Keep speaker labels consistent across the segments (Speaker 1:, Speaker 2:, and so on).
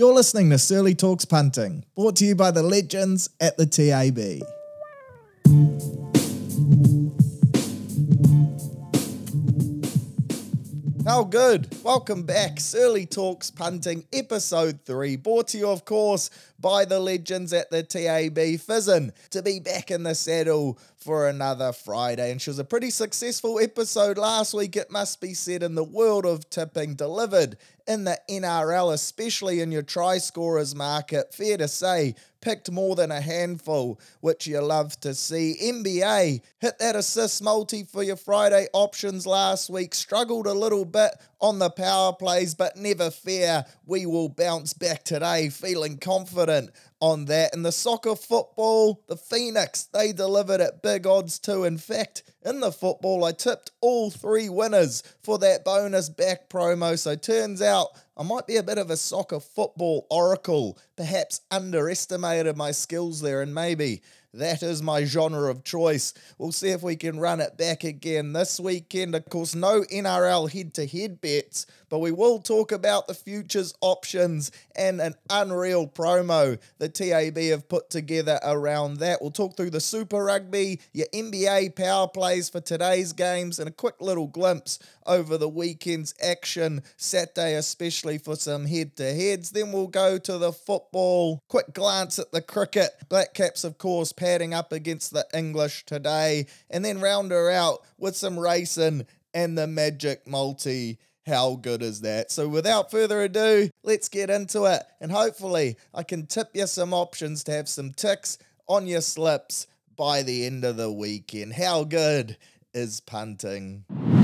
Speaker 1: You're listening to Surly Talks Punting, brought to you by the legends at the TAB. How good? Welcome back. Surly Talks Punting, episode 3, brought to you, of course, by the legends at the TAB. Fizzin to be back in the saddle for another Friday. And she was a pretty successful episode last week, it must be said, in the world of tipping, delivered in the NRL, especially in your try scorers market. Fair to say, picked more than a handful, which you love to see. NBA hit that assist multi for your Friday options last week. Struggled a little bit on the power plays, but never fear. We will bounce back today, feeling confident on that. And the soccer football, the Phoenix, they delivered at big odds too. In fact, in the football, I tipped all three winners for that bonus back promo. So turns out I might be a bit of a soccer football oracle, perhaps underestimated my skills there, and maybe that is my genre of choice. We'll see if we can run it back again this weekend. Of course, no NRL head to head bets, but we will talk about the futures options and an unreal promo the TAB have put together around that. We'll talk through the Super Rugby, your NBA power plays for today's games, and a quick little glimpse over the weekend's action, Saturday especially for some head to heads. Then we'll go to the football, quick glance at the cricket. Black Caps, of course, padding up against the English today, and then round her out with some racing and the Magic Multi. How good is that? So, without further ado, let's get into it. And hopefully, I can tip you some options to have some ticks on your slips by the end of the weekend. How good is punting?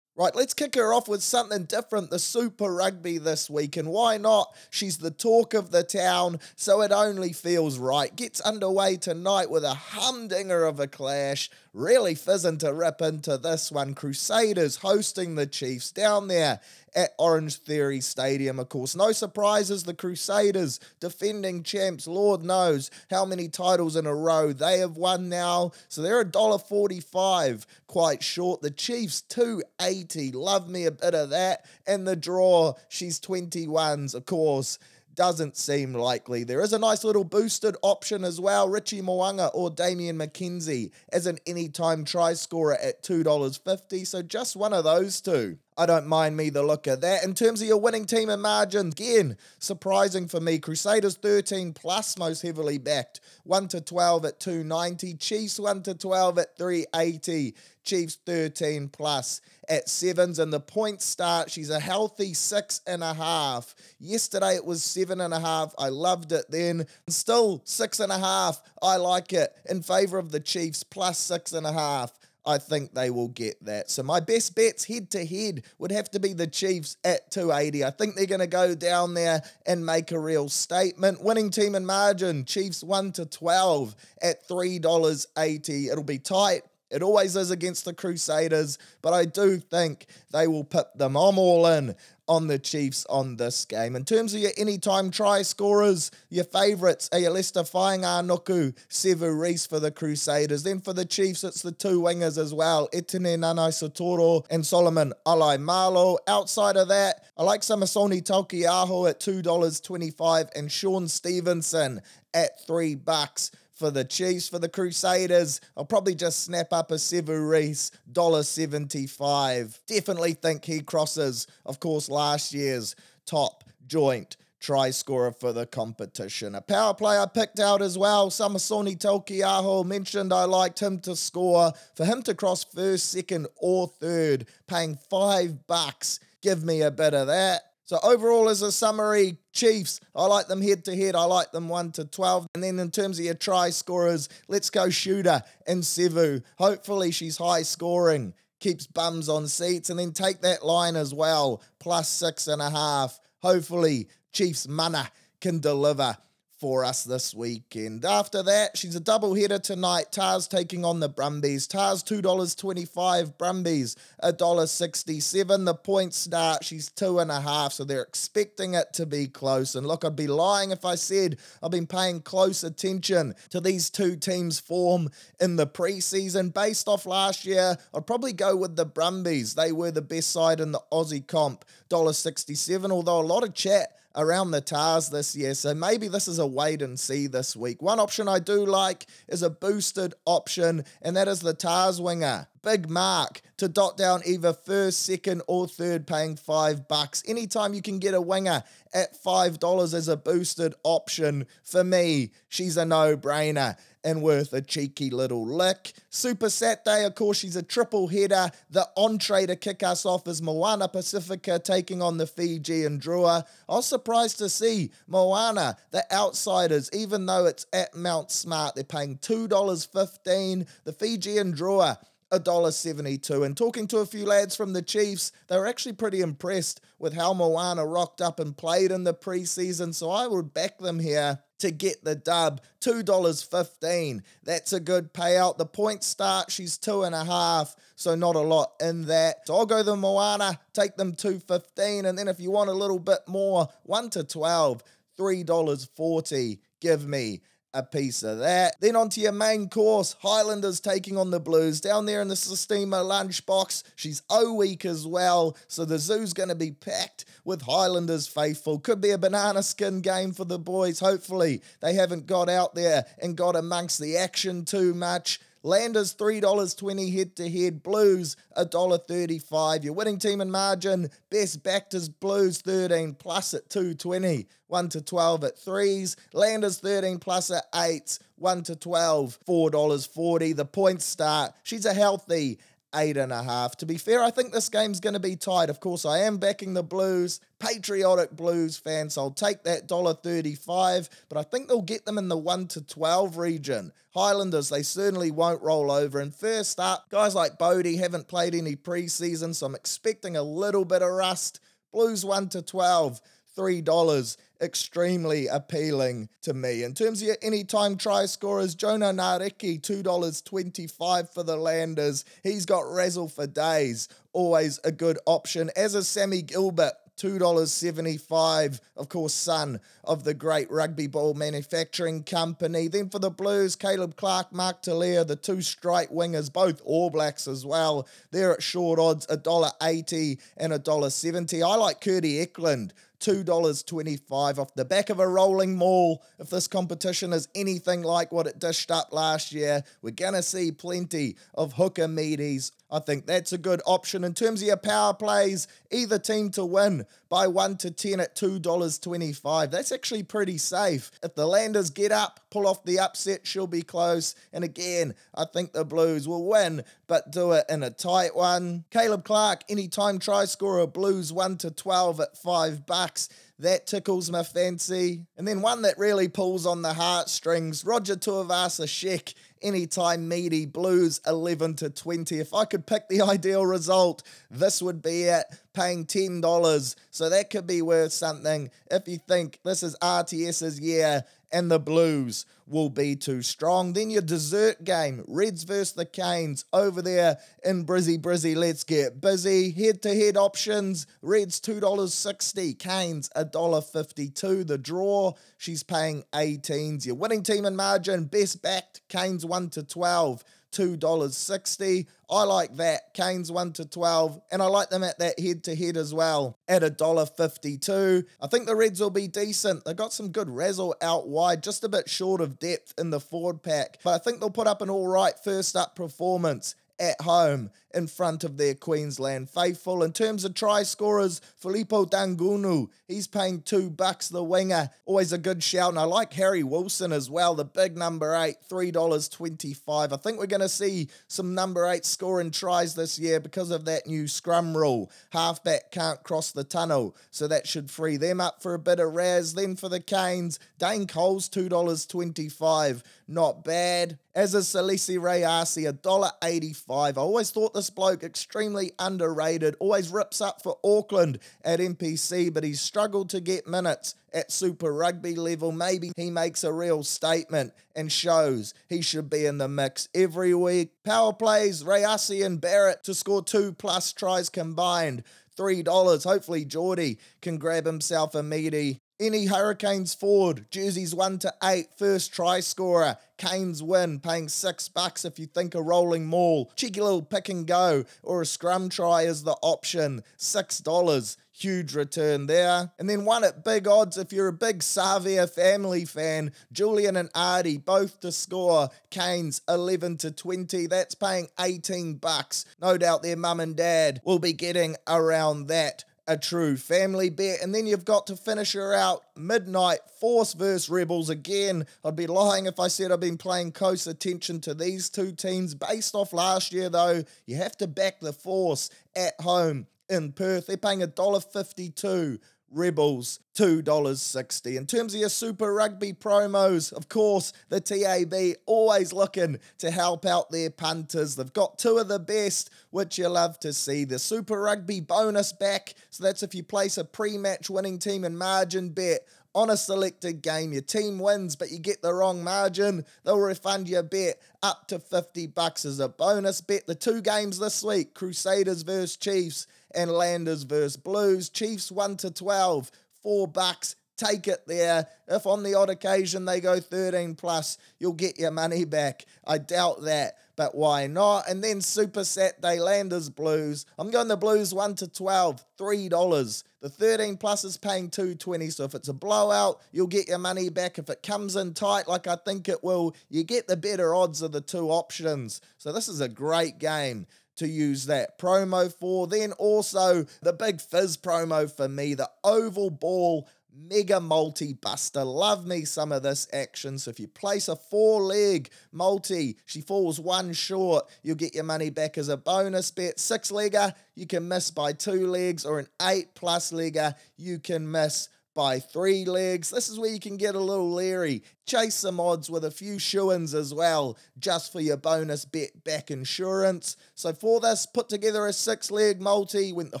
Speaker 1: Right, let's kick her off with something different the Super Rugby this week. And why not? She's the talk of the town, so it only feels right. Gets underway tonight with a humdinger of a clash. Really fizzing to rip into this one. Crusaders hosting the Chiefs down there at Orange Theory Stadium, of course. No surprises, the Crusaders, defending champs, Lord knows how many titles in a row they have won now. So they're $1.45, quite short. The Chiefs, 280. Love me a bit of that. And the draw, she's 21s, of course doesn't seem likely. There is a nice little boosted option as well. Richie Mo'unga or Damian McKenzie as an anytime try scorer at $2.50. So just one of those two. I don't mind me the look of that. In terms of your winning team and margins, again, surprising for me. Crusaders 13 plus most heavily backed. 1 to 12 at 290. Chiefs 1 to 12 at 380. Chiefs 13 plus at sevens, and the point start, she's a healthy six and a half. Yesterday it was seven and a half. I loved it then. Still six and a half. I like it in favor of the Chiefs plus six and a half. I think they will get that. So my best bets head to head would have to be the Chiefs at 280. I think they're going to go down there and make a real statement. Winning team and margin, Chiefs 1 to 12 at $3.80. It'll be tight. It always is against the Crusaders, but I do think they will pip them. I'm all in on the Chiefs on this game. In terms of your anytime try scorers, your favourites are your Leicester Fainga'anuku, Sevu Reece for the Crusaders. Then for the Chiefs, it's the two wingers as well, Etene Nanai-Seturo and Solomon Alaimalo. Outside of that, I like Samisoni Taukei'aho at $2.25 and Shaun Stevenson at 3 bucks for the Chiefs. For the Crusaders, I'll probably just snap up a Sevu Reece, $1.75. Definitely think he crosses, of course, last year's top joint try scorer for the competition. A power play I picked out as well. Samisoni Taukei'aho mentioned I liked him to score. For him to cross first, second, or third, paying five bucks. Give me a bit of that. So overall, as a summary, Chiefs, I like them head to head. I like them 1 to 12. And then in terms of your try scorers, let's go Shooter and Sevu. Hopefully she's high scoring, keeps bums on seats, and then take that line as well, plus six and a half. Hopefully Chiefs Mana can deliver for us this weekend. After that, she's a double header tonight. Tahs taking on the Brumbies. Tahs $2.25, Brumbies $1.67. The point start, she's two and a half, so they're expecting it to be close. And look, I'd be lying if I said I've been paying close attention to these two teams' form in the preseason. Based off last year, I'd probably go with the Brumbies. They were the best side in the Aussie comp, $1.67, although a lot of chat around the Tahs this year, so maybe this is a wait and see this week. One option I do like is a boosted option, and that is the Tahs winger. Big mark to dot down either first, second, or third, paying five bucks. Anytime you can get a winger at five dollars as a boosted option, for me, she's a no-brainer and worth a cheeky little lick. Super Saturday, of course, she's a triple header. The entree to kick us off is Moana Pacifica taking on the Fijian Drua. I was surprised to see Moana, the outsiders, even though it's at Mount Smart, they're paying $2.15. The Fijian Drua, $1.72. And talking to a few lads from the Chiefs, they were actually pretty impressed with how Moana rocked up and played in the preseason. So I would back them here to get the dub. $2.15. That's a good payout. The point start, she's two and a half, so not a lot in that. So I'll go the Moana, take them 215 and then if you want a little bit more, 1 to 12, $3.40. Give me a piece of that. Then onto your main course, Highlanders taking on the Blues. Down there in the Sistema lunchbox, she's O week as well, so the zoo's going to be packed with Highlanders faithful. Could be a banana skin game for the boys, hopefully. They haven't got out there and got amongst the action too much. Landers $3.20 head to head. Blues $1.35. Your winning team and margin. Best backed is Blues 13 plus at 220. 1 to 12 at 3s. Landers 13 plus at 8s. 1 to 12. $4.40. The points start. She's a healthy eight and a half. To be fair, I think this game's going to be tight. Of course, I am backing the Blues, patriotic Blues fans. So I'll take that dollar thirty-five, but I think they'll get them in the one to twelve region. Highlanders, they certainly won't roll over. And first up, guys like Bodie haven't played any preseason, so I'm expecting a little bit of rust. Blues one to twelve. $3 extremely appealing to me. In terms of your anytime try scorers, Jona Nareki, $2.25 for the Landers. He's got razzle for days. Always a good option. As is Sammy Gilbert, $2.75, of course, son of the great rugby ball manufacturing company. Then for the Blues, Caleb Clarke, Mark Telea, the two strike wingers, both All Blacks as well. They're at short odds, $1.80 and $1.70. I like Curdy Eklund, $2.25 off the back of a rolling maul. If this competition is anything like what it dished up last year, we're going to see plenty of hooker meaties. I think that's a good option. In terms of your power plays, either team to win by 1 to 10 at $2.25. That's actually pretty safe. If the Landers get up, pull off the upset, she'll be close. And again, I think the Blues will win, but do it in a tight one. Caleb Clarke, anytime try scorer, Blues 1 to 12 at 5 bucks. That tickles my fancy. And then one that really pulls on the heartstrings, Roger Tuivasa-Sheck anytime meaty blues 11 to 20 if i could pick the ideal result this would be it paying $10 so that could be worth something. If you think this is rts's year and the Blues will be too strong. Then your dessert game, Reds versus the Canes over there in Brizzy Brizzy. Let's get busy. Head to head options, Reds $2.60, Canes $1.52. The draw, she's paying 18s. Your winning team and margin, best backed, Canes 1 to 12. $2.60. I like that. Canes 1 to 12. And I like them at that head to head as well at $1.52. I think the Reds will be decent. They got some good razzle out wide, just a bit short of depth in the forward pack. But I think they'll put up an all right first up performance at home in front of their Queensland faithful. In terms of try scorers, Filipo Daugunu, he's paying two bucks the winger. Always a good shout. And I like Harry Wilson as well, the big number eight, $3.25. I think we're going to see some number eight scoring tries this year because of that new scrum rule. Halfback can't cross the tunnel, so that should free them up for a bit of raz. Then for the Canes, Dane Coles, $2.25. Not bad. As is Salesi Rayasi, $1.85. I always thought this bloke extremely underrated, always rips up for Auckland at NPC, but he's struggled to get minutes at Super Rugby level. Maybe he makes a real statement and shows he should be in the mix every week. Power plays, Rayasi and Barrett to score two plus tries combined. $3. Hopefully, Jordie can grab himself a meaty any Hurricanes forward, jerseys 1 to 8, first try scorer. Canes win, paying 6 bucks if you think a rolling maul. Cheeky little pick and go or a scrum try is the option. $6. Huge return there. And then one at big odds if you're a big Savea family fan, Julian and Ardie both to score. Canes 11 to 20. That's paying 18 bucks. No doubt their mum and dad will be getting around that a true family bet. And then you've got to finish her out midnight Force versus Rebels again. I'd be lying if I said I've been playing close attention to these two teams. Based off last year, though, you have to back the Force at home in Perth. They're paying $1.52 Rebels $2.60. In terms of your Super Rugby promos, of course, the TAB always looking to help out their punters. They've got two of the best, which you love to see. The Super Rugby bonus back, so that's if you place a pre match winning team and margin bet on a selected game. Your team wins, but you get the wrong margin. They'll refund your bet up to 50 bucks as a bonus bet. The two games this week Crusaders versus Chiefs and Landers versus Blues. Chiefs 1 to 12, 4 bucks. Take it there. If on the odd occasion they go 13 plus, you'll get your money back. I doubt that, but why not? And then Super Saturday Landers Blues. I'm going the Blues 1 to 12, $3. The 13 plus is paying 220, so if it's a blowout, you'll get your money back. If it comes in tight like I think it will, you get the better odds of the two options. So this is a great game to use that promo for. Then also the big fizz promo for me, the oval ball mega multi buster. Love me some of this action. So if you place a four leg multi, she falls one short, you'll get your money back as a bonus bet. Six legger, you can miss by two legs, or an eight plus legger, you can miss by three legs. This is where you can get a little leery. Chase some odds with a few shoe-ins as well, just for your bonus bet back insurance. So for this, put together a six-leg multi, went the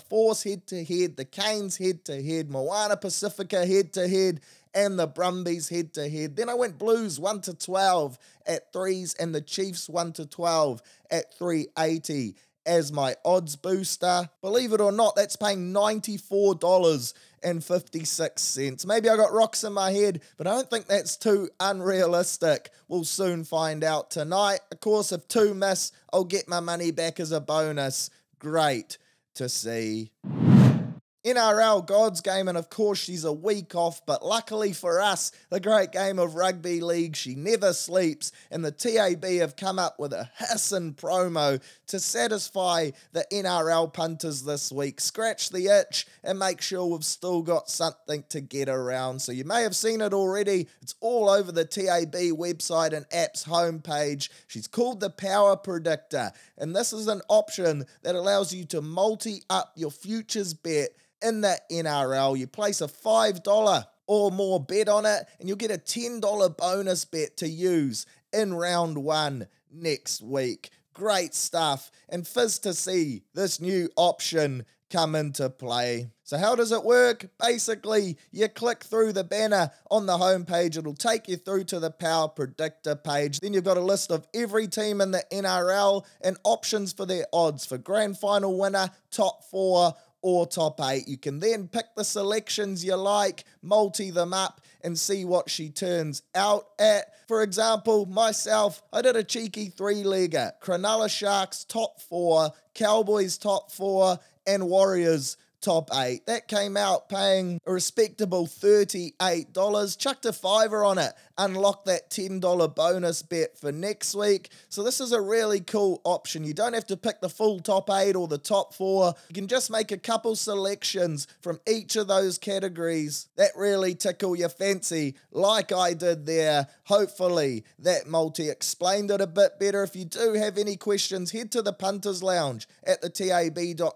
Speaker 1: Force head-to-head, the Canes head-to-head, Moana Pacifica head-to-head, and the Brumbies head to head. Then I went Blues 1 to 12 at threes and the Chiefs 1 to 12 at 380 as my odds booster. Believe it or not, that's paying $94.56. Maybe I got rocks in my head, but I don't think that's too unrealistic. We'll soon find out tonight. Of course, if two miss, I'll get my money back as a bonus. Great to see. NRL God's game, and of course, she's a week off, but luckily for us, the great game of rugby league, she never sleeps, and the TAB have come up with a Hassan promo to satisfy the NRL punters this week. Scratch the itch and make sure we've still got something to get around. So, you may have seen it already, it's all over the TAB website and app's homepage. She's called the Power Predictor, and this is an option that allows you to multi up your futures bet in the NRL. You place a $5 or more bet on it, and you'll get a $10 bonus bet to use in round one next week. Great stuff. And fizz to see this new option come into play. So, how does it work? Basically, you click through the banner on the homepage, it'll take you through to the Power Predictor page. Then you've got a list of every team in the NRL and options for their odds for grand final winner, top four, or top eight. You can then pick the selections you like, multi them up, and see what she turns out at. For example, myself, I did a cheeky three legger Cronulla Sharks top four, Cowboys top four, and Warriors top eight. That came out paying a respectable $38. Chucked a fiver on it. Unlock that $10 bonus bet for next week. So this is a really cool option. You don't have to pick the full top eight or the top four. You can just make a couple selections from each of those categories that really tickle your fancy, like I did there. Hopefully that multi explained it a bit better. If you do have any questions, head to the Punters Lounge at the tab.co.nz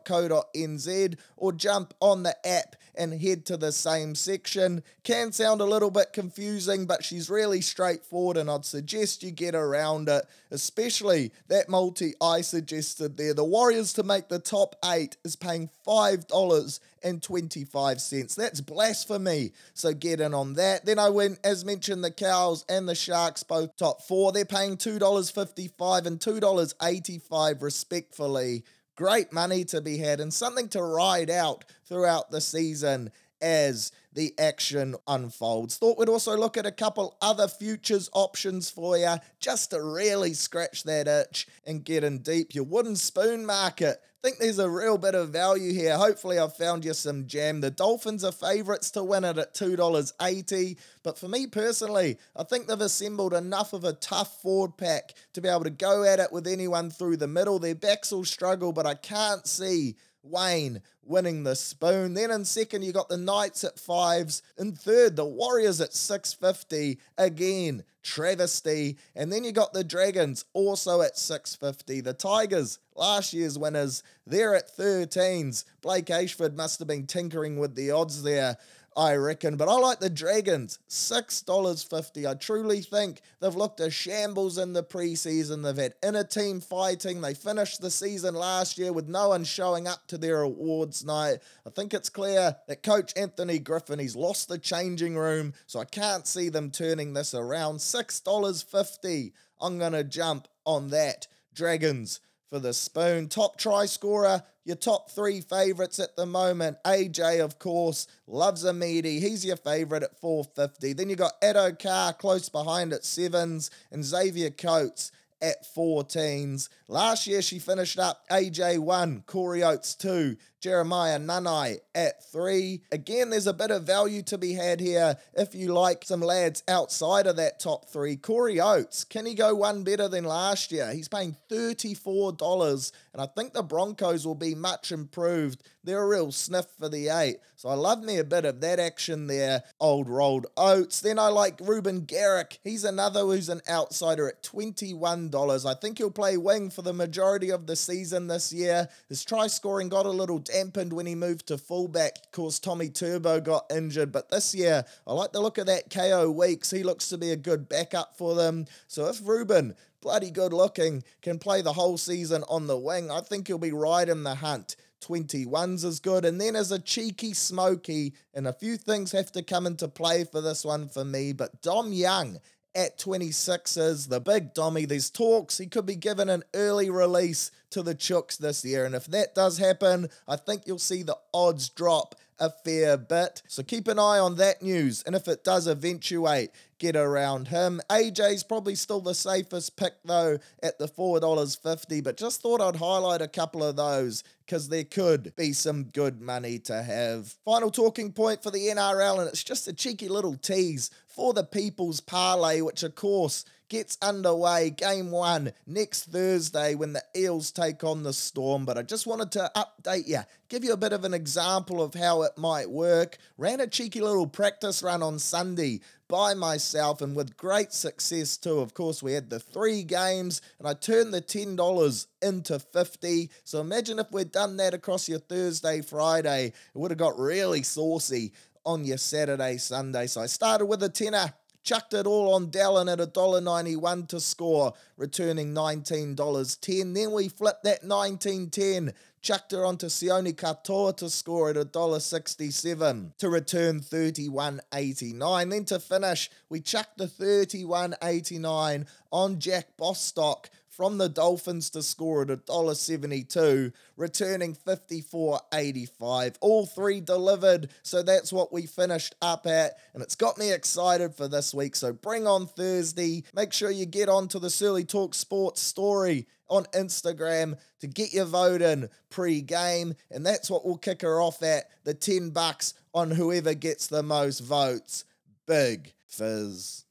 Speaker 1: or jump on the app and head to the same section. Can sound a little bit confusing, but she's really straightforward, and I'd suggest you get around it, especially that multi I suggested there. The Warriors to make the top eight is paying $5.25. That's blasphemy, so get in on that. Then I went, as mentioned, the Cows and the Sharks both top four. They're paying $2.55 and $2.85 respectfully great money to be had and something to ride out throughout the season as the action unfolds. Thought we'd also look at a couple other futures options for you just to really scratch that itch and get in deep. Your wooden spoon market think there's a real bit of value here. Hopefully, I've found you some jam. The Dolphins are favourites to win it at $2.80. But for me personally, I think they've assembled enough of a tough forward pack to be able to go at it with anyone through the middle. Their backs will struggle, but I can't see Wayne winning the spoon. Then in second, you got the Knights at fives. In third, the Warriors at 650. Again, travesty. And then you got the Dragons also at 650. The Tigers, last year's winners, they're at 13s. Blake Ayshford must have been tinkering with the odds there. I reckon. But I like the Dragons, $6.50. I truly think they've looked a shambles in the preseason. They've had inner team fighting. They finished the season last year with no one showing up to their awards night. I think it's clear that Coach Anthony Griffin, he's lost the changing room, so I can't see them turning this around. $6.50. I'm going to jump on that. Dragons for the spoon. Top try scorer, your top three favourites at the moment. AJ, of course, loves a meaty. He's your favourite at 450. Then you got Addo-Carr close behind at sevens, and Xavier Coates at 14s. Last year she finished up AJ 1, Corey Oates 2, Jeremiah Nanai at 3. Again, there's a bit of value to be had here if you like some lads outside of that top 3. Corey Oates, can he go one better than last year? He's paying $34, and I think the Broncos will be much improved. They're a real sniff for the 8. So I love me a bit of that action there, old rolled oats. Then I like Reuben Garrick. He's another who's an outsider at $21. I think he'll play wing for the majority of the season this year. His try scoring got a little dampened when he moved to fullback. Of course, Tommy Turbo got injured, but this year, I like the look of that KO Weeks. He looks to be a good backup for them. So if Reuben, bloody good looking, can play the whole season on the wing, I think he'll be right in the hunt. 21s is good. And then as a cheeky smoky, and a few things have to come into play for this one for me, but Dom Young at 26s, the big Dommy. There's talks he could be given an early release to the Chooks this year. And if that does happen, I think you'll see the odds drop a fair bit. So keep an eye on that news. And if it does eventuate, get around him. AJ's probably still the safest pick though at the $4.50, but just thought I'd highlight a couple of those because there could be some good money to have. Final talking point for the NRL, and it's just a cheeky little tease for the People's Parlay, which of course gets underway game one next Thursday when the Eels take on the Storm. But I just wanted to update you, give you a bit of an example of how it might work. Ran a cheeky little practice run on Sunday by myself and with great success too. Of course, we had the three games and I turned the $10 into 50. So imagine if we'd done that across your Thursday, Friday, it would have got really saucy on your Saturday, Sunday. So I started with a tenner chucked it all on Dallin at $1.91 to score, returning $19.10. Then we flipped that 19.10, chucked her onto Sione Katoa to score at $1.67 to return 31.89. Then to finish, we chucked the 31.89 on Jack Bostock from the Dolphins to score at $1.72, returning 54.85. All three delivered, so that's what we finished up at, and it's got me excited for this week. So bring on Thursday. Make sure you get onto the Surly Talk Sports story on Instagram to get your vote in pre-game, and that's what we'll kick her off at the 10 bucks on whoever gets the most votes. Big fizz.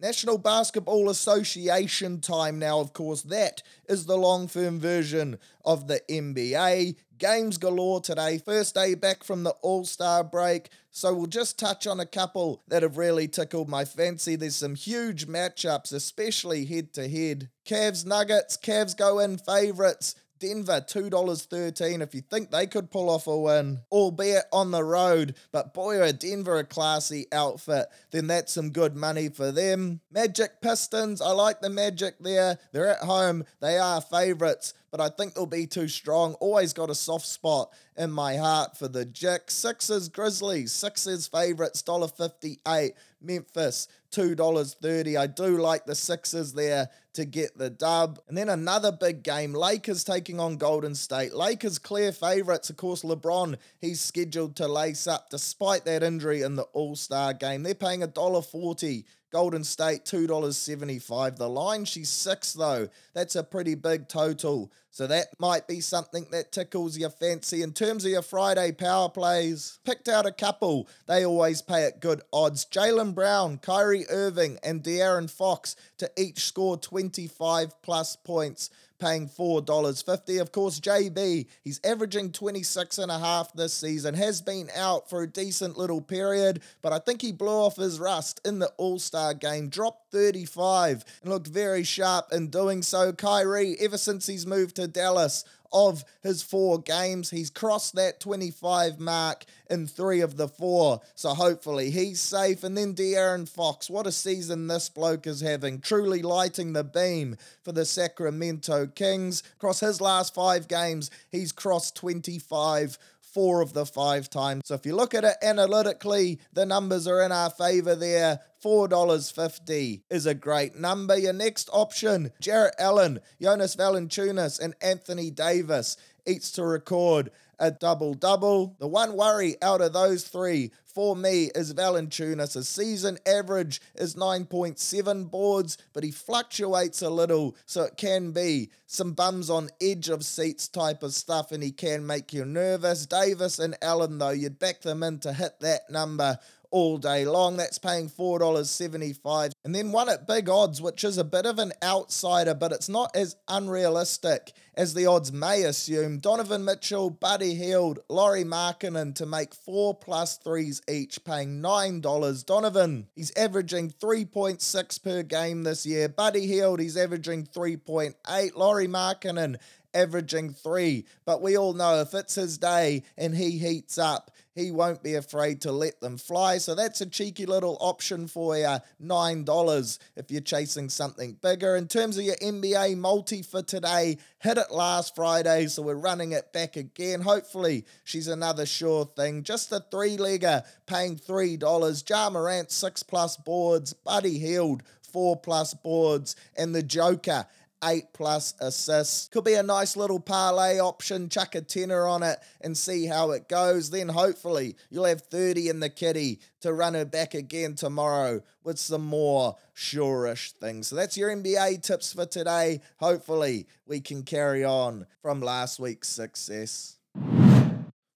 Speaker 1: National Basketball Association time now, of course. That is the long firm version of the NBA. Games galore today. First day back from the All Star break. So we'll just touch on a couple that have really tickled my fancy. There's some huge matchups, especially head to head. Cavs Nuggets. Cavs go in favourites. Denver, $2.13 if you think they could pull off a win, albeit on the road. But boy, are Denver a classy outfit, then that's some good money for them. Magic Pistons, I like the Magic there. They're at home, they are favourites but I think they'll be too strong. Always got a soft spot in my heart for the Jick. Sixers, Grizzlies, Sixers favourites, $1.58. Memphis, $2.30. I do like the Sixers there to get the dub. And then another big game Lakers taking on Golden State. Lakers clear favourites. Of course, LeBron, he's scheduled to lace up despite that injury in the All Star game. They're paying $1.40 Golden State $2.75. The line, she's six though. That's a pretty big total. So that might be something that tickles your fancy. In terms of your Friday power plays, picked out a couple. They always pay at good odds. Jaylen Brown, Kyrie Irving, and De'Aaron Fox to each score 25 plus points paying $4.50. Of course, JB, he's averaging 26 and a half this season, has been out for a decent little period, but I think he blew off his rust in the All Star game, dropped 35 and looked very sharp in doing so. Kyrie, ever since he's moved to Dallas, of his four games. He's crossed that 25 mark in three of the four. So hopefully he's safe. And then De'Aaron Fox, what a season this bloke is having. Truly lighting the beam for the Sacramento Kings. Across his last five games, he's crossed 25 four of the five times. So if you look at it analytically, the numbers are in our favor there. $4.50 is a great number. Your next option, Jarrett Allen, Jonas Valanciunas, and Anthony Davis, each to record a double double. The one worry out of those three for me is Valanciunas. His season average is 9.7 boards, but he fluctuates a little, so it can be some bums on edge of seats type of stuff, and he can make you nervous. Davis and Allen, though, you'd back them in to hit that number all day long. That's paying $4.75. And then one at big odds, which is a bit of an outsider, but it's not as unrealistic as the odds may assume. Donovan Mitchell, Buddy Hield, Lauri Markkanen to make four plus threes each, paying $9. Donovan, he's averaging 3.6 per game this year. Buddy Hield, he's averaging 3.8. Lauri Markkanen, averaging three. But we all know if it's his day and he heats up, he won't be afraid to let them fly. So that's a cheeky little option for you, $9 if you're chasing something bigger. In terms of your NBA multi for today, hit it last Friday, so we're running it back again. Hopefully, she's another sure thing. Just a three legger paying $3. Ja Morant, six plus boards. Buddy Hield, four plus boards. And the Joker, eight plus assists. Could be a nice little parlay option. Chuck a tenner on it and see how it goes. Then hopefully you'll have 30 in the kitty to run her back again tomorrow with some more sure-ish things. So that's your NBA tips for today. Hopefully we can carry on from last week's success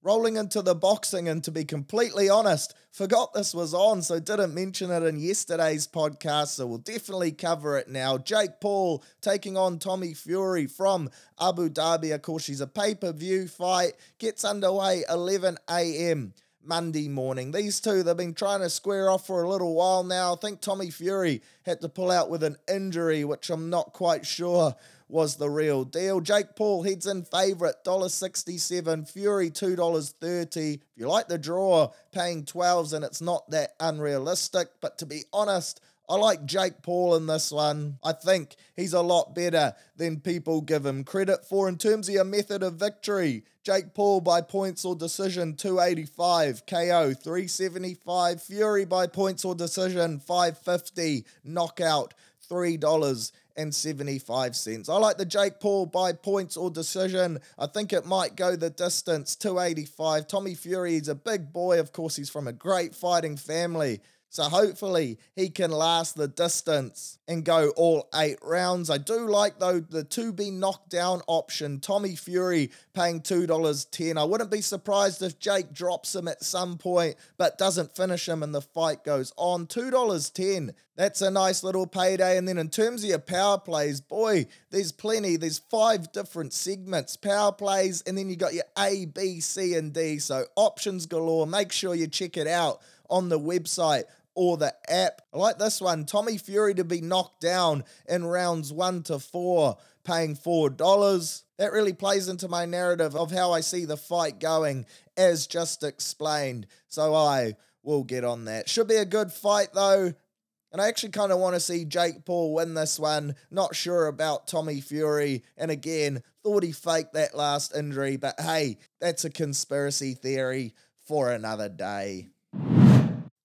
Speaker 1: rolling into the boxing, and to be completely honest, forgot this was on, so didn't mention it in yesterday's podcast, so we'll definitely cover it now. Jake Paul taking on Tommy Fury from Abu Dhabi. Of course, she's a pay per view fight, gets underway 11 a.m. Monday morning. These two, they've been trying to square off for a little while now. I think Tommy Fury had to pull out with an injury, which I'm not quite sure was the real deal. Jake Paul heads in favourite, $1.67. Fury, $2.30. If you like the draw, paying 12s and it's not that unrealistic. But to be honest, I like Jake Paul in this one. I think he's a lot better than people give him credit for in terms of your method of victory. Jake Paul by points or decision 285, KO 375, Fury by points or decision 550, knockout $3 and 75 cents. I like the Jake Paul by points or decision. I think it might go the distance 285. Tommy Fury is a big boy. Of course, he's from a great fighting family. So hopefully he can last the distance and go all eight rounds. I do like though the to be knocked down option. Tommy Fury paying $2.10. I wouldn't be surprised if Jake drops him at some point but doesn't finish him and the fight goes on. $2.10. That's a nice little payday. And then in terms of your power plays, boy, there's plenty. There's five different segments, power plays, and then you got your A, B, C, and D. So options galore. Make sure you check it out on the website or the app. I like this one Tommy Fury to be knocked down in rounds one to four, paying $4. That really plays into my narrative of how I see the fight going, as just explained. So I will get on that. Should be a good fight though. And I actually kind of want to see Jake Paul win this one. Not sure about Tommy Fury. And again, thought he faked that last injury, but hey, that's a conspiracy theory for another day.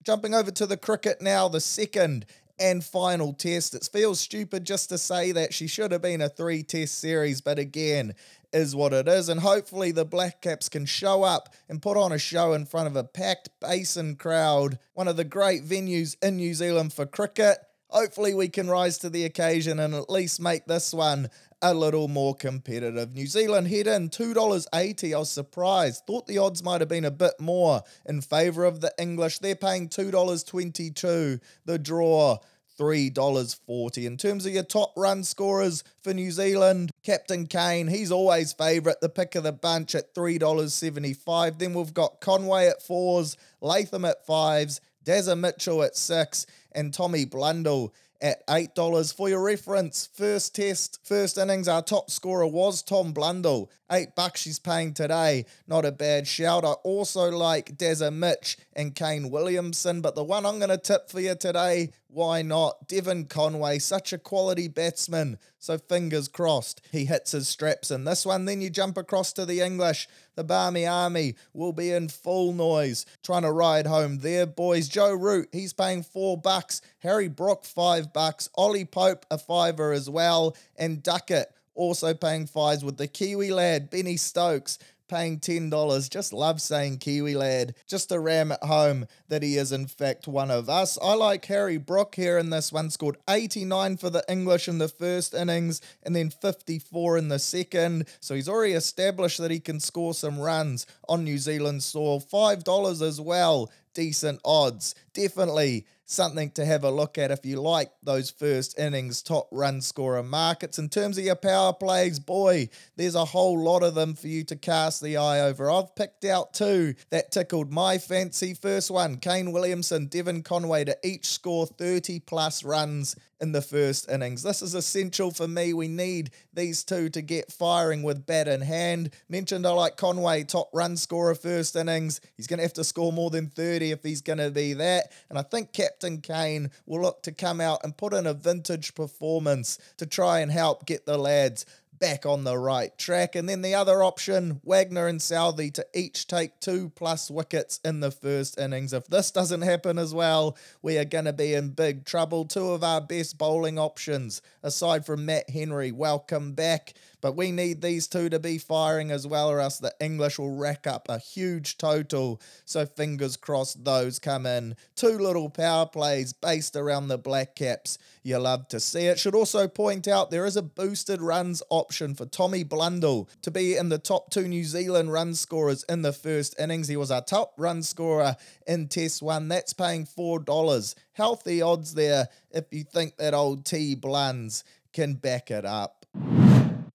Speaker 1: Jumping over to the cricket now, the second and final test. It feels stupid just to say that she should have been a three test series, but again, is what it is. And hopefully the Black Caps can show up and put on a show in front of a packed basin crowd, one of the great venues in New Zealand for cricket. Hopefully we can rise to the occasion and at least make this one a little more competitive. New Zealand head in $2.80. I was surprised. Thought the odds might have been a bit more in favour of the English. They're paying $2.22. The draw. $3.40. In terms of your top run scorers for New Zealand, Captain Kane, he's always favourite, the pick of the bunch at $3.75. Then we've got Conway at fours, Latham at fives, Dazza Mitchell at six, and Tommy Blundell at $8. For your reference, first test, first innings, our top scorer was Tom Blundell. Eight bucks she's paying today. Not a bad shout. I also like Dazza Mitch and Kane Williamson, but the one I'm going to tip for you today, why not? Devon Conway, such a quality batsman. So fingers crossed he hits his straps in this one. Then you jump across to the English. The Barmy Army will be in full noise, trying to ride home their boys. Joe Root, he's paying four bucks. Harry Brook, five bucks. Ollie Pope, a fiver as well. And Duckett, also paying fives with the Kiwi lad, Benny Stokes, paying $10. Just love saying Kiwi lad, just to ram at home that he is in fact one of us. I like Harry Brook here in this one, scored 89 for the English in the first innings and then 54 in the second. So he's already established that he can score some runs on New Zealand soil. $5 as well, decent odds. Definitely something to have a look at if you like those first innings top run scorer markets. In terms of your power plays, boy, there's a whole lot of them for you to cast the eye over. I've picked out two that tickled my fancy. First one, Kane Williamson, Devon Conway to each score 30 plus runs in the first innings. This is essential for me. We need these two to get firing with bat in hand. Mentioned I like Conway, top run scorer first innings. He's going to have to score more than 30 if he's going to be that. And I think Captain Kane will look to come out and put in a vintage performance to try and help get the lads back on the right track. And then the other option, Wagner and Southey to each take two plus wickets in the first innings. If this doesn't happen as well, we are going to be in big trouble. Two of our best bowling options, aside from Matt Henry, welcome back. But we need these two to be firing as well, or else the English will rack up a huge total. So fingers crossed those come in. Two little power plays based around the Black Caps. You love to see it. Should also point out there is a boosted runs option for Tommy Blundell to be in the top two New Zealand run scorers in the first innings. He was our top run scorer in Test 1. That's paying $4. Healthy odds there if you think that old T Blunds can back it up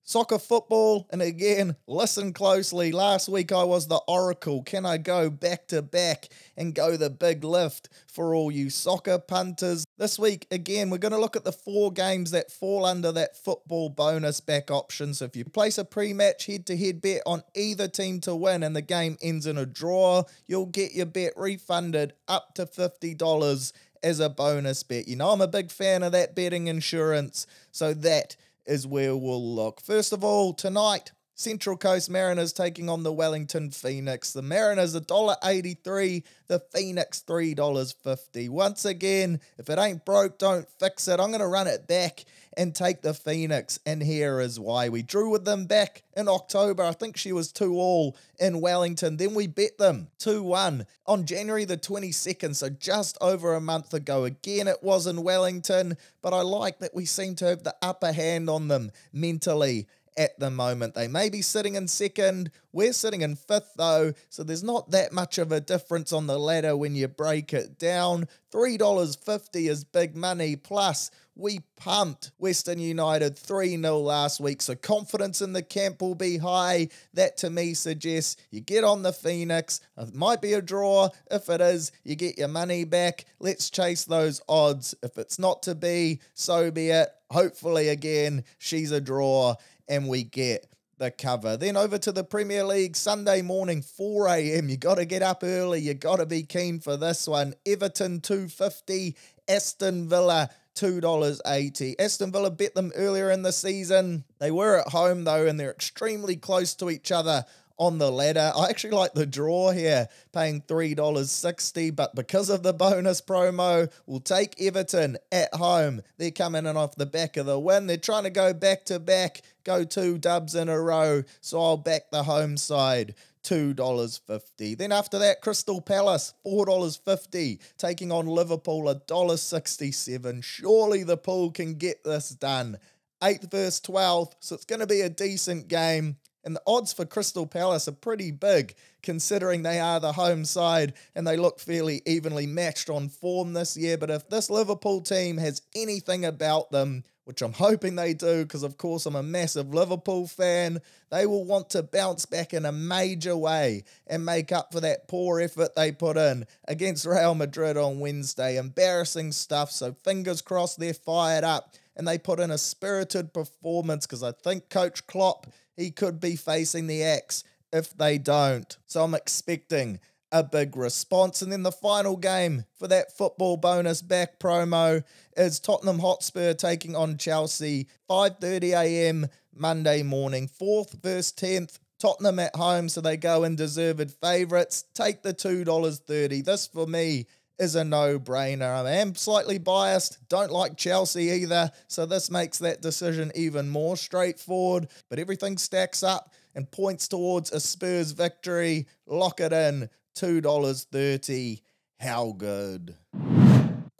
Speaker 1: soccer football. And again, listen closely. Last week I was the Oracle. Can I go back to back and go the big lift for all you soccer punters? This week, again, we're going to look at the four games that fall under that football bonus back option. So if you place a pre match head to head bet on either team to win and the game ends in a draw, you'll get your bet refunded up to $50 as a bonus bet. You know, I'm a big fan of that betting insurance. So that is where we'll look. First of all, tonight, Central Coast Mariners taking on the Wellington Phoenix. The Mariners $1.83, the Phoenix $3.50. Once again, if it ain't broke, don't fix it. I'm going to run it back and take the Phoenix, and here is why. We drew with them back in October. I think she was 2 all in Wellington. Then we bet them 2 1 on January the 22nd, so just over a month ago. Again, it was in Wellington, but I like that we seem to have the upper hand on them mentally at the moment. They may be sitting in second. We're sitting in fifth, though, so there's not that much of a difference on the ladder when you break it down. $3.50 is big money. Plus, we pumped Western United 3 0 last week, so confidence in the camp will be high. That to me suggests you get on the Phoenix. It might be a draw. If it is, you get your money back. Let's chase those odds. If it's not to be, so be it. Hopefully, again, she's a draw and we get the cover. Then over to the Premier League Sunday morning, 4 a.m. You got to get up early. You got to be keen for this one. Everton 250, Aston Villa $2.80. Aston Villa bet them earlier in the season. They were at home though, and they're extremely close to each other on the ladder. I actually like the draw here, paying $3.60, but because of the bonus promo, we'll take Everton at home. They're coming in off the back of the win. They're trying to go back to back, go two dubs in a row, so I'll back the home side. $2.50. Then after that, Crystal Palace, $4.50, taking on Liverpool, $1.67. Surely the pool can get this done. 8th versus 12th, so it's going to be a decent game. And the odds for Crystal Palace are pretty big, considering they are the home side and they look fairly evenly matched on form this year. But if this Liverpool team has anything about them, which I'm hoping they do, because of course I'm a massive Liverpool fan, they will want to bounce back in a major way and make up for that poor effort they put in against Real Madrid on Wednesday. Embarrassing stuff, so fingers crossed they're fired up and they put in a spirited performance because I think Coach Klopp he could be facing the axe if they don't. So I'm expecting a big response. And then the final game for that football bonus back promo is Tottenham Hotspur taking on Chelsea 5:30 a.m. Monday morning, 4th versus 10th. Tottenham at home, so they go in deserved favourites. Take the $2.30. This for me is a no brainer. I am slightly biased, don't like Chelsea either, so this makes that decision even more straightforward. But everything stacks up and points towards a Spurs victory. Lock it in $2.30. How good?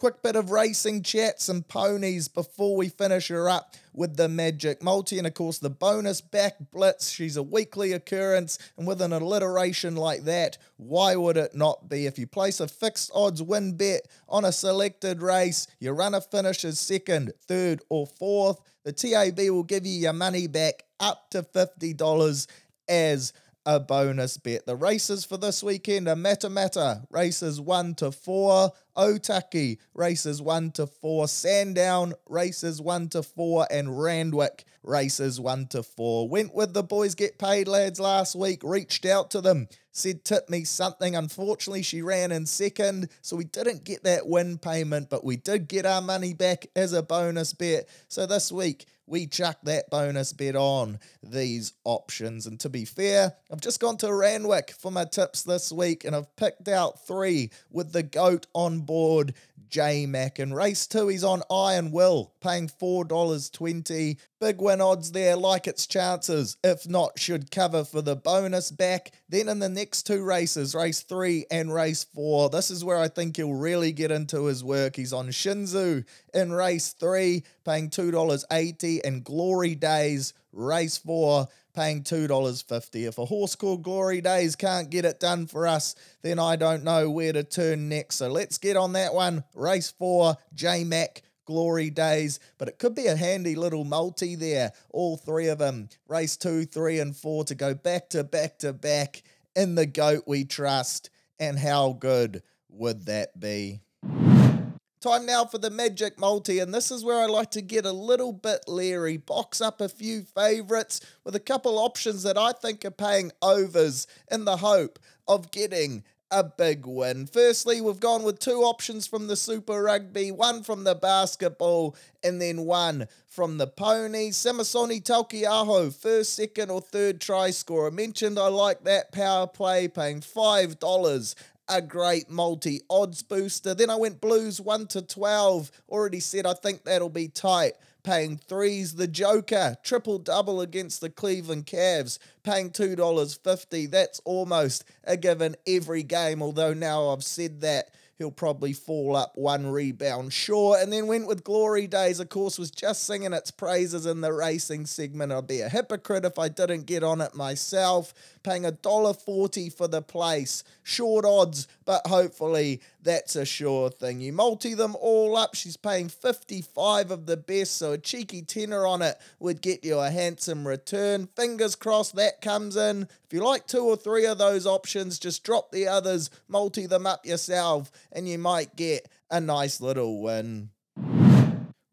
Speaker 1: Quick bit of racing chats and ponies before we finish her up with the Magic Multi. And of course, the bonus back blitz. She's a weekly occurrence. And with an alliteration like that, why would it not be? If you place a fixed odds win bet on a selected race, your runner finishes second, third, or fourth, the TAB will give you your money back up to $50 as a bonus bet. The races for this weekend are Matamata, races 1 to 4, Otaki, races 1 to 4, Sandown, races 1 to 4, and Randwick, races 1 to 4. Went with the boys get paid lads last week, reached out to them, said tip me something. Unfortunately, she ran in second, so we didn't get that win payment, but we did get our money back as a bonus bet. So this week, we chuck that bonus bet on these options. And to be fair, I've just gone to Randwick for my tips this week and I've picked out three with the GOAT on board J Mac. And race two, he's on Iron Will, paying $4.20. Big win odds there, like its chances. If not, should cover for the bonus back. Then in the next two races, race three and race four, this is where I think he'll really get into his work. He's on Shinzu in race three, paying $2.80, and Glory Days, race four, paying $2.50. If a horse called Glory Days can't get it done for us, then I don't know where to turn next. So let's get on that one. Race four, J Mac. Glory days, but it could be a handy little multi there. All three of them, race two, three, and four, to go back to back to back in the goat we trust. And how good would that be? Time now for the Magic Multi, and this is where I like to get a little bit leery, box up a few favourites with a couple options that I think are paying overs in the hope of getting a big win. Firstly, we've gone with two options from the Super Rugby, one from the basketball, and then one from the pony. Samisoni Taukei'aho, first, second, or third try scorer. Mentioned I like that power play, paying $5 a great multi odds booster. Then I went Blues 1 to 12. Already said I think that'll be tight. Paying threes, the Joker, triple double against the Cleveland Cavs, paying $2.50. That's almost a given every game, although now I've said that he'll probably fall up one rebound short. And then went with Glory Days, of course, was just singing its praises in the racing segment. I'd be a hypocrite if I didn't get on it myself. Paying $1.40 for the place. Short odds, but hopefully that's a sure thing. You multi them all up, she's paying 55 of the best, so a cheeky tenner on it would get you a handsome return. Fingers crossed that comes in. If you like two or three of those options, just drop the others, multi them up yourself, and you might get a nice little win.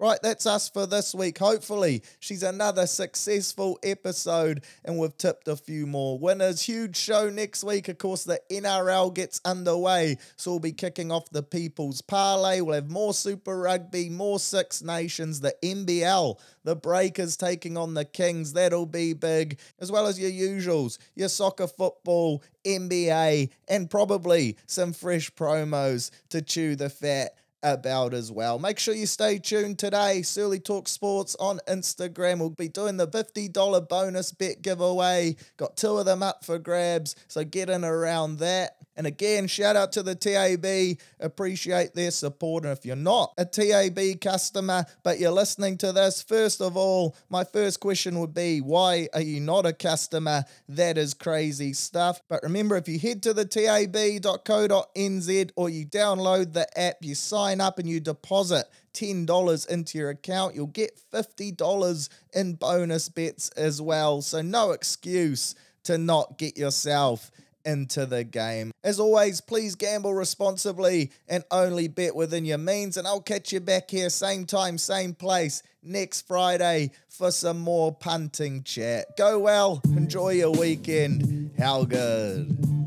Speaker 1: Right, that's us for this week. Hopefully, she's another successful episode and we've tipped a few more winners. Huge show next week. Of course, the NRL gets underway, so we'll be kicking off the People's Parlay. We'll have more Super Rugby, more Six Nations, the NBL, the Breakers taking on the Kings. That'll be big, as well as your usuals, your soccer, football, NBA, and probably some fresh promos to chew the fat about as well. Make sure you stay tuned today. Surly Talk Sports on Instagram. We'll be doing the $50 bonus bet giveaway. Got two of them up for grabs, so get in around that. And again, shout out to the TAB. Appreciate their support. And if you're not a TAB customer, but you're listening to this, first of all, my first question would be why are you not a customer? That is crazy stuff. But remember, if you head to the tab.co.nz or you download the app, you sign up and you deposit $10 into your account, you'll get $50 in bonus bets as well. So, no excuse to not get yourself into the game. As always, please gamble responsibly and only bet within your means. And I'll catch you back here, same time, same place, next Friday for some more punting chat. Go well, enjoy your weekend. How good.